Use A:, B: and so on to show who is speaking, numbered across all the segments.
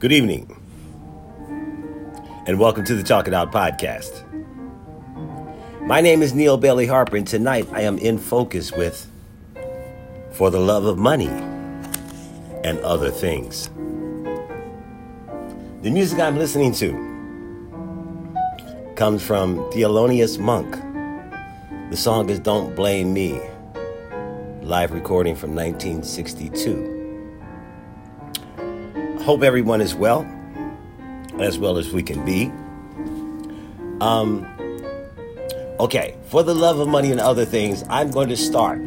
A: Good evening, and welcome to the Talk It Out podcast. My name is Neal Bailey Harper, and tonight I am in focus with For the Love of Money and Other Things. The music I'm listening to comes from Thelonious Monk. The song is Don't Blame Me, live recording from 1962 hope everyone is well, as well as we can be. Um, okay, for the love of money and other things, I'm going to start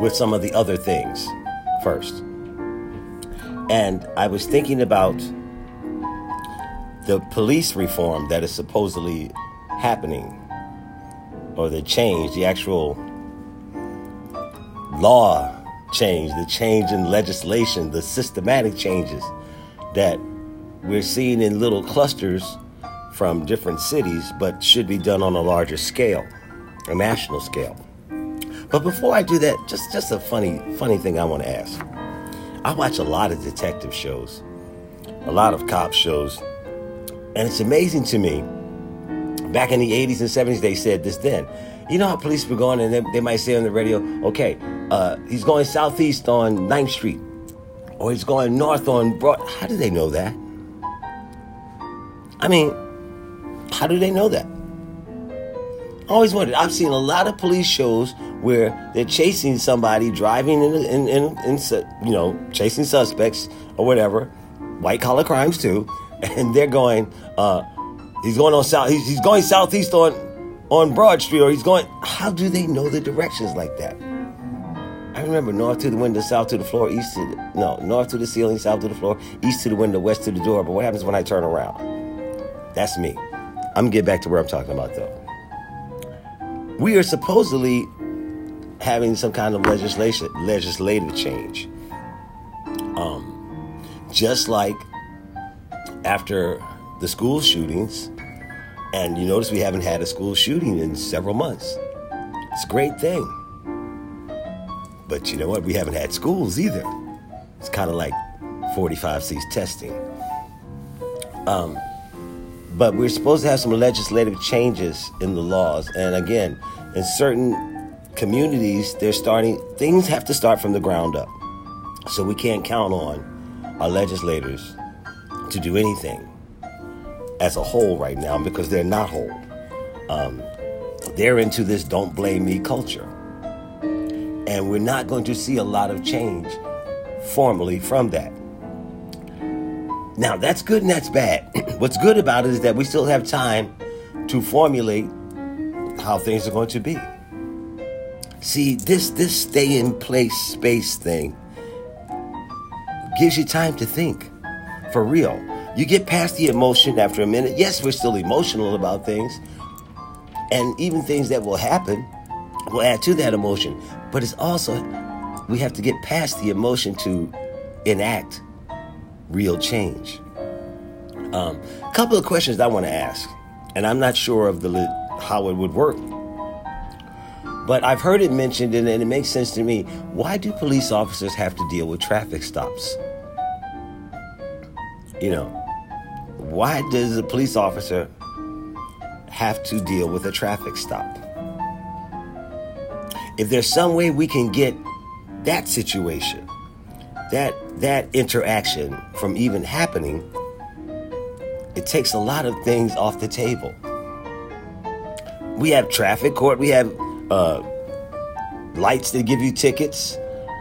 A: with some of the other things first. And I was thinking about the police reform that is supposedly happening, or the change, the actual law change, the change in legislation, the systematic changes that we're seeing in little clusters from different cities, but should be done on a larger scale, a national scale. But before I do that, just just a funny funny thing I want to ask. I watch a lot of detective shows, a lot of cop shows, and it's amazing to me. Back in the 80s and 70s, they said this then. You know how police were going, and they, they might say on the radio, okay, uh, he's going southeast on 9th Street or he's going north on Broad. How do they know that? I mean, how do they know that? I always wondered. I've seen a lot of police shows where they're chasing somebody driving in, in, in, in you know, chasing suspects or whatever, white collar crimes too, and they're going, uh, he's going on south, he's, he's going southeast on on Broad Street, or he's going. How do they know the directions like that? I remember north to the window, south to the floor, east to the, no, north to the ceiling, south to the floor, east to the window, west to the door. But what happens when I turn around? That's me. I'm gonna get back to where I'm talking about though. We are supposedly having some kind of legislation, legislative change. Um, just like after the school shootings, and you notice we haven't had a school shooting in several months. It's a great thing. But you know what? We haven't had schools either. It's kind of like 45C's testing. Um, but we're supposed to have some legislative changes in the laws. And again, in certain communities, they're starting, things have to start from the ground up. So we can't count on our legislators to do anything as a whole right now because they're not whole. Um, they're into this don't blame me culture. And we're not going to see a lot of change formally from that. Now, that's good and that's bad. What's good about it is that we still have time to formulate how things are going to be. See, this this stay in place space thing gives you time to think. For real. You get past the emotion after a minute. Yes, we're still emotional about things. And even things that will happen will add to that emotion. But it's also, we have to get past the emotion to enact real change. A um, couple of questions I want to ask, and I'm not sure of the how it would work. But I've heard it mentioned, and, and it makes sense to me. Why do police officers have to deal with traffic stops? You know, why does a police officer have to deal with a traffic stop? If there's some way we can get that situation, that that interaction from even happening, it takes a lot of things off the table. We have traffic court, we have uh, lights that give you tickets,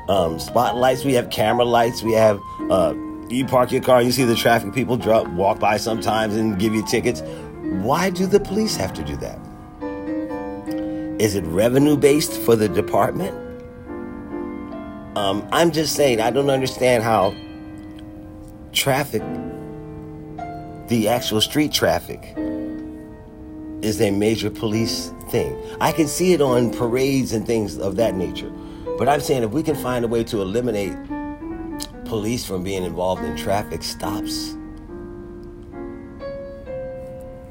A: um, spotlights, we have camera lights, we have uh, you park your car, you see the traffic people drop, walk by sometimes and give you tickets. Why do the police have to do that? Is it revenue based for the department? Um, I'm just saying, I don't understand how traffic, the actual street traffic, is a major police thing. I can see it on parades and things of that nature. But I'm saying if we can find a way to eliminate police from being involved in traffic stops,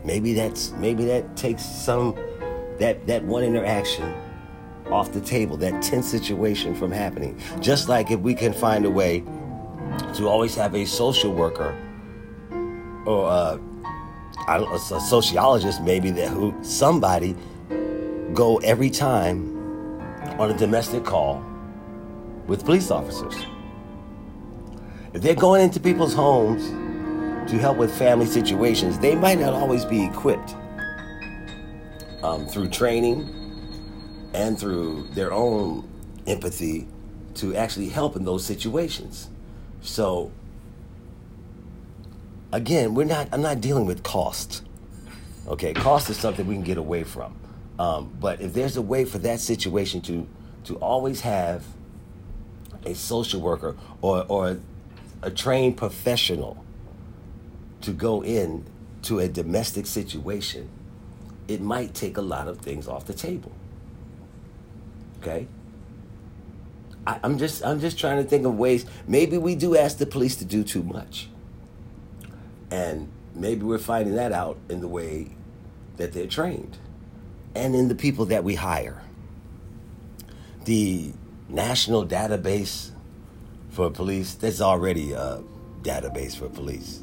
A: maybe that's maybe that takes some that, that one interaction off the table, that tense situation from happening. Just like if we can find a way to always have a social worker or uh, don't, a sociologist maybe that who somebody go every time on a domestic call with police officers. If they're going into people's homes to help with family situations, they might not always be equipped um, through training and through their own empathy to actually help in those situations. So again, we're not. I'm not dealing with cost. Okay, cost is something we can get away from. Um, but if there's a way for that situation to to always have a social worker or or a trained professional to go in to a domestic situation, it might take a lot of things off the table. Okay. I, I'm just I'm just trying to think of ways. Maybe we do ask the police to do too much. And maybe we're finding that out in the way that they're trained and in the people that we hire. The national database for police, there's already a database for police.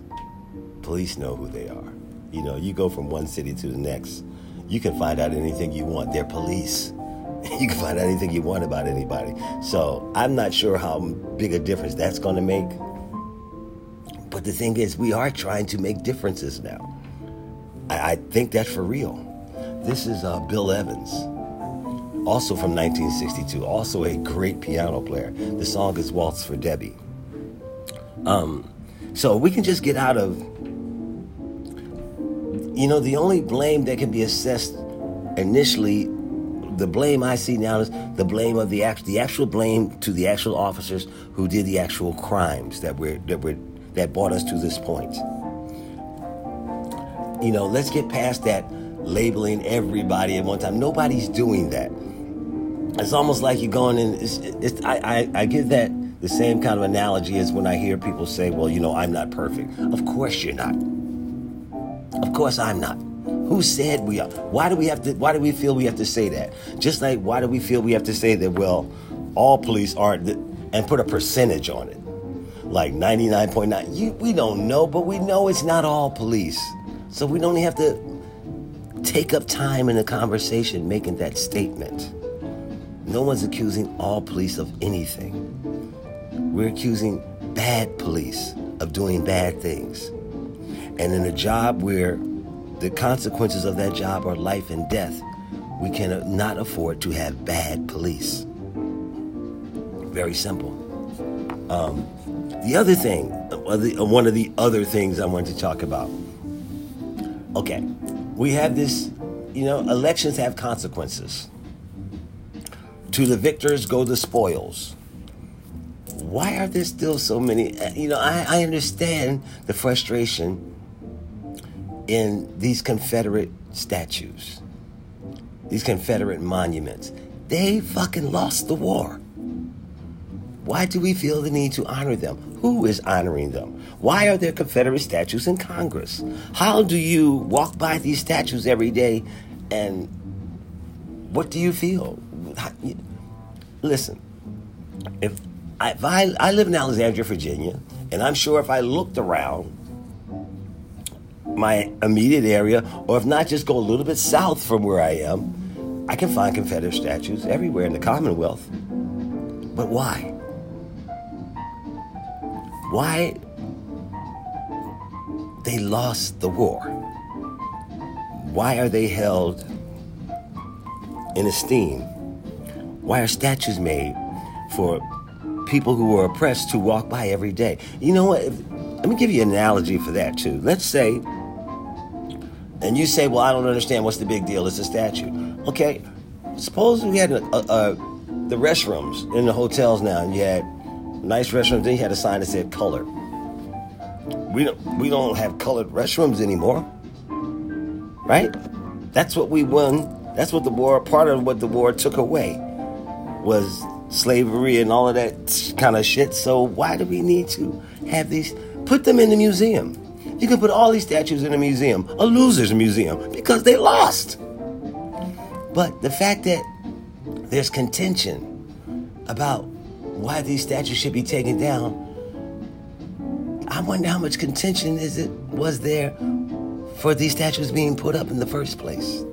A: Police know who they are. You know, you go from one city to the next, you can find out anything you want. They're police. You can find out anything you want about anybody. So I'm not sure how big a difference that's going to make. But the thing is, we are trying to make differences now. I, I think that's for real. This is uh, Bill Evans, also from 1962, also a great piano player. The song is Waltz for Debby. Um, so we can just get out of, you know, the only blame that can be assessed initially the blame I see now is the blame of the act, the actual blame to the actual officers who did the actual crimes that were that were that brought us to this point. You know, let's get past that labeling everybody at one time. Nobody's doing that. It's almost like you're going in. It's, it's, I, I, I give that the same kind of analogy as when I hear people say, well, you know, I'm not perfect. Of course you're not. Of course I'm not. Who said we are? Why do we have to? Why do we feel we have to say that? Just like why do we feel we have to say that? Well, all police aren't, and put a percentage on it like 99.9. You, we don't know, but we know it's not all police. So we don't have to take up time in a conversation making that statement. No one's accusing all police of anything. We're accusing bad police of doing bad things. And in a job where the consequences of that job are life and death, we cannot afford to have bad police. Very simple. Um, the other thing, uh, one of the other things I want to talk about. Okay, we have this, you know, elections have consequences. To the victors go the spoils. Why are there still so many? Uh, you know, I, I understand the frustration in these Confederate statues, these Confederate monuments. They fucking lost the war. Why do we feel the need to honor them? Who is honoring them? Why are there Confederate statues in Congress? How do you walk by these statues every day and what do you feel? Listen, if I, if I, I live in Alexandria, Virginia, and I'm sure if I looked around my immediate area, or if not, just go a little bit south from where I am, I can find Confederate statues everywhere in the Commonwealth. But why? why they lost the war. Why are they held in esteem? Why are statues made for people who were oppressed to walk by every day? You know what? Let me give you an analogy for that too. Let's say, and you say, well, I don't understand. What's the big deal? It's a statue. Okay, suppose we had a, a, a, the restrooms in the hotels now, and you had nice restrooms. Then you had a sign that said color. We don't we don't have colored restrooms anymore, right? That's what we won. That's what the war. Part of what the war took away was slavery and all of that kind of shit. So why do we need to have these? Put them in the museum. You can put all these statues in a museum, a loser's museum, because they lost. But the fact that there's contention about why these statues should be taken down, I wonder how much contention is it was there for these statues being put up in the first place.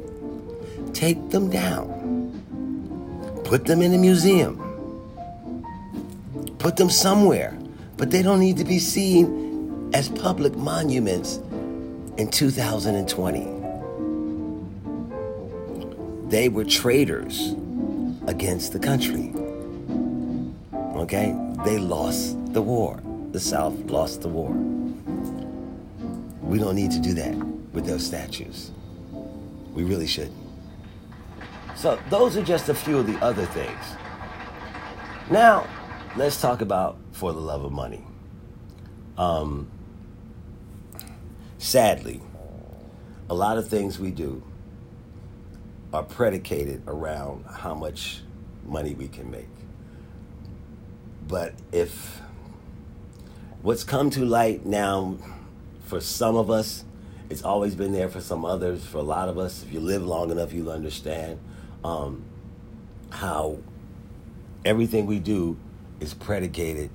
A: Take them down. Put them in a museum. Put them somewhere. But they don't need to be seen as public monuments in 2020. They were traitors against the country. Okay? They lost the war. The South lost the war. We don't need to do that with those statues. We really shouldn't. So, those are just a few of the other things. Now, let's talk about For the Love of Money. Um, sadly, a lot of things we do are predicated around how much money we can make. But if what's come to light now for some of us, it's always been there for some others. For a lot of us, if you live long enough, you'll understand um, how everything we do is predicated,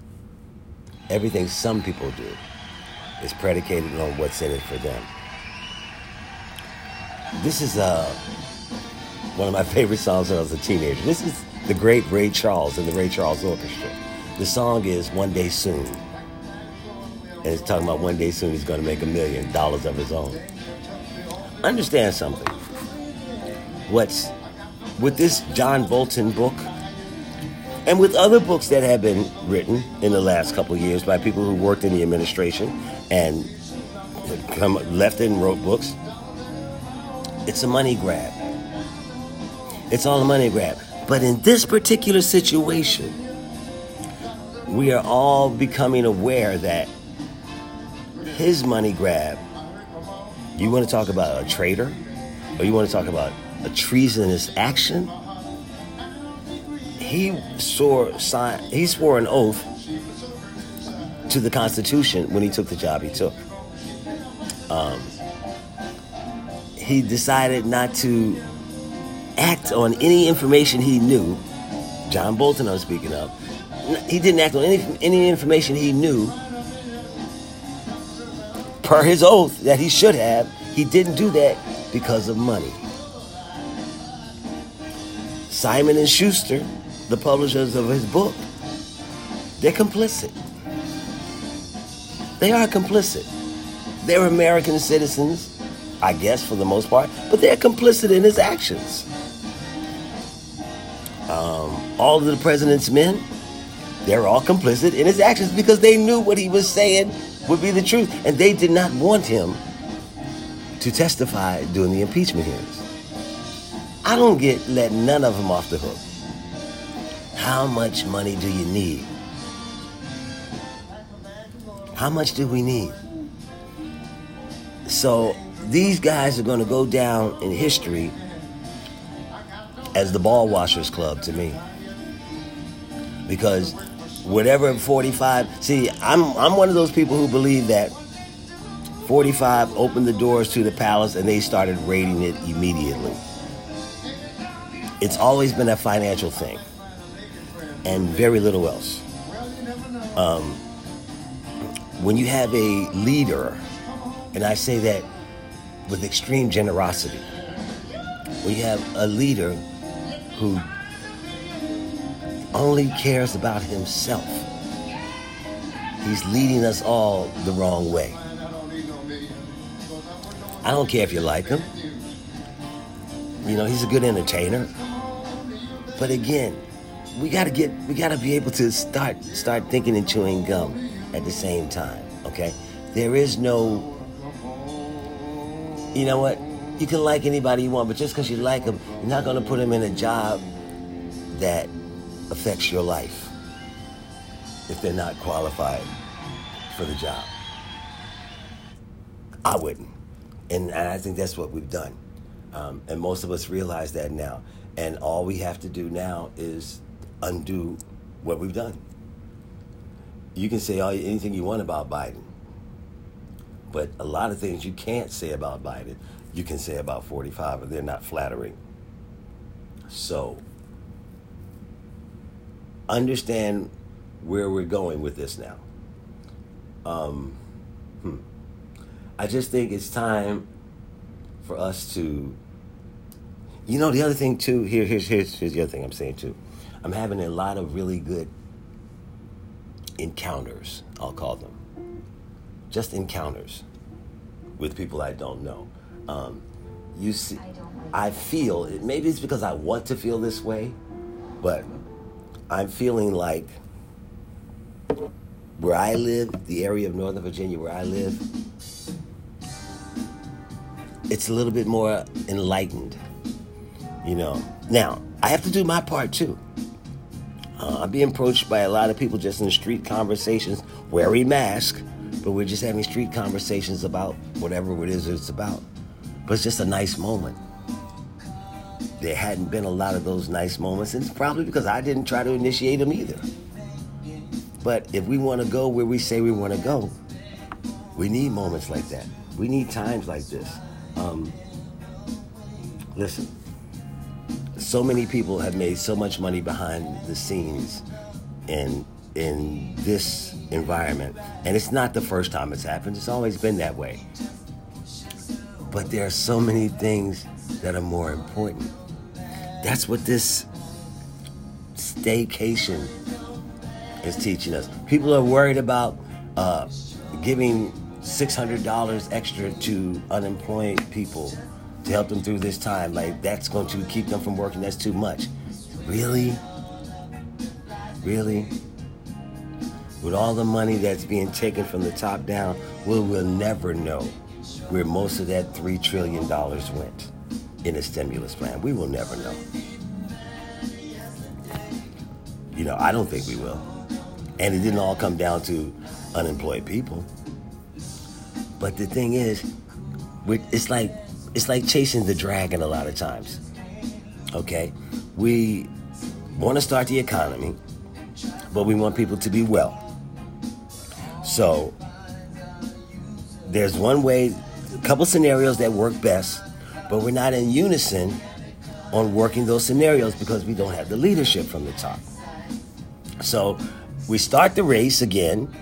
A: everything some people do is predicated on what's in it for them. This is uh, one of my favorite songs when I was a teenager. This is the great Ray Charles and the Ray Charles Orchestra. The song is One Day Soon. And it's talking about one day soon he's going to make a million dollars of his own. Understand something. What's with this John Bolton book and with other books that have been written in the last couple years by people who worked in the administration and come left and wrote books, it's a money grab. It's all a money grab. But in this particular situation, we are all becoming aware that his money grab, you want to talk about a traitor? Or you want to talk about a treasonous action? He swore, he swore an oath to the Constitution when he took the job he took. Um, he decided not to act on any information he knew. John Bolton, I'm speaking of. He didn't act on any, any information he knew per his oath that he should have. He didn't do that because of money. Simon and Schuster, the publishers of his book, they're complicit. They are complicit. They're American citizens, I guess, for the most part, but they're complicit in his actions. Um, all of the president's men, they're all complicit in his actions because they knew what he was saying would be the truth. And they did not want him to testify during the impeachment hearings. I don't get let none of them off the hook. How much money do you need? How much do we need? So these guys are going to go down in history as the ball washers club to me. Because whatever 45 see i'm i'm one of those people who believe that 45 opened the doors to the palace and they started raiding it immediately it's always been a financial thing and very little else um, when you have a leader and i say that with extreme generosity when you have a leader who only cares about himself. He's leading us all the wrong way. I don't care if you like him. You know, he's a good entertainer. But again, we gotta get we gotta be able to start start thinking and chewing gum at the same time. Okay? There is no you know what? You can like anybody you want, but just because you like them, you're not gonna put them in a job that affects your life if they're not qualified for the job. I wouldn't. And, I think that's what we've done. Um, and most of us realize that now. And all we have to do now is undo what we've done. You can say all, anything you want about Biden, but a lot of things you can't say about Biden, you can say about 45, and they're not flattering. So, understand where we're going with this now. Um, hmm. I just think it's time for us to. You know, the other thing too. Here, here's here's here's the other thing I'm saying too. I'm having a lot of really good encounters. I'll call them just encounters with people I don't know. Um, you see, I feel maybe it's because I want to feel this way, but I'm feeling like where I live, the area of Northern Virginia where I live, it's a little bit more enlightened. You know, now I have to do my part too. Uh, I'm being approached by a lot of people just in the street conversations, wearing masks, but we're just having street conversations about whatever it is it's about. But it's just a nice moment. There hadn't been a lot of those nice moments, and it's probably because I didn't try to initiate them either. But if we want to go where we say we want to go, we need moments like that. We need times like this. Um, listen, so many people have made so much money behind the scenes in in this environment, and it's not the first time it's happened. It's always been that way. But there are so many things that are more important. That's what this staycation is teaching us. People are worried about uh, giving $600 extra to unemployed people to help them through this time. Like, that's going to keep them from working. That's too much. Really? Really? With all the money that's being taken from the top down, we will never know where most of that $3 trillion went in a stimulus plan. We will never know. You know, I don't think we will. And it didn't all come down to unemployed people. But the thing is, it's like it's like chasing the dragon a lot of times. Okay, we want to start the economy, but we want people to be well. So there's one way, a couple scenarios that work best, but we're not in unison on working those scenarios because we don't have the leadership from the top. So we start the race again,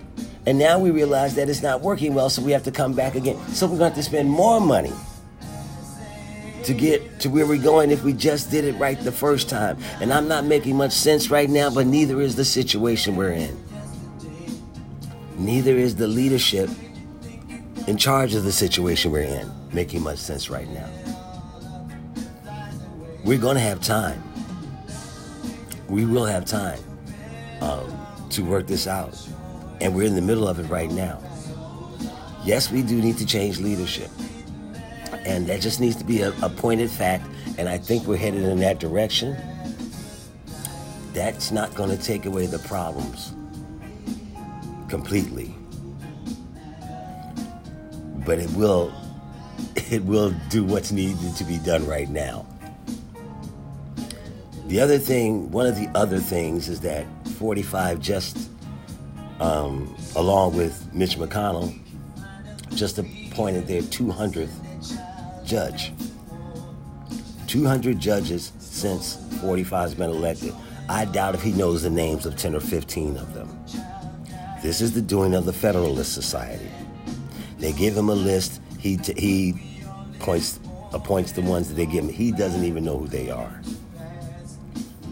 A: and now we realize that it's not working well, so we have to come back again. So we're going to have to spend more money to get to where we're going if we just did it right the first time. And I'm not making much sense right now, but neither is the situation we're in. Neither is the leadership in charge of the situation we're in making much sense right now. We're going to have time. We will have time. Um, to work this out. And we're in the middle of it right now. Yes, we do need to change leadership. And that just needs to be a, a pointed fact. And I think we're headed in that direction. That's not going to take away the problems completely. But it will it will do what's needed to be done right now. The other thing, one of the other things is that 45 just, um, along with Mitch McConnell, just appointed their 200th judge. 200 judges since 45 has been elected. I doubt if he knows the names of 10 or 15 of them. This is the doing of the Federalist Society. They give him a list. He, t- he points, appoints the ones that they give him. He doesn't even know who they are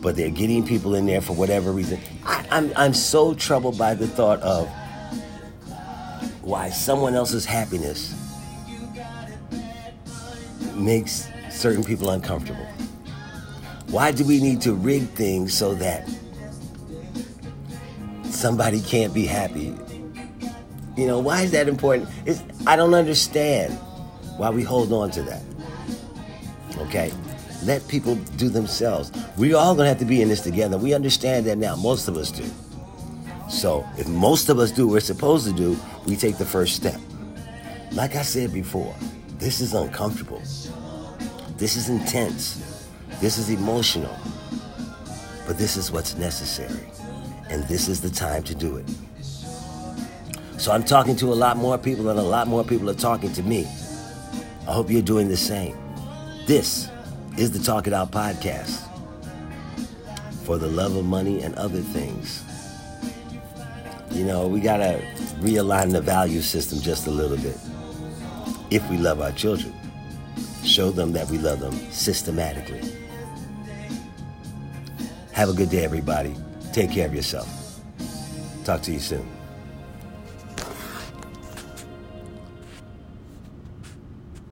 A: but they're getting people in there for whatever reason. I, I'm, I'm so troubled by the thought of why someone else's happiness makes certain people uncomfortable. Why do we need to rig things so that somebody can't be happy? You know, why is that important? It's, I don't understand why we hold on to that. Okay? Let people do themselves. We're all gonna have to be in this together. We understand that now. Most of us do. So if most of us do what we're supposed to do, we take the first step. Like I said before, this is uncomfortable. This is intense. This is emotional. But this is what's necessary. And this is the time to do it. So I'm talking to a lot more people, and a lot more people are talking to me. I hope you're doing the same. This is the Talk It Out podcast for the love of money and other things. You know, we got to realign the value system just a little bit. If we love our children, show them that we love them systematically. Have a good day, everybody. Take care of yourself. Talk to you soon.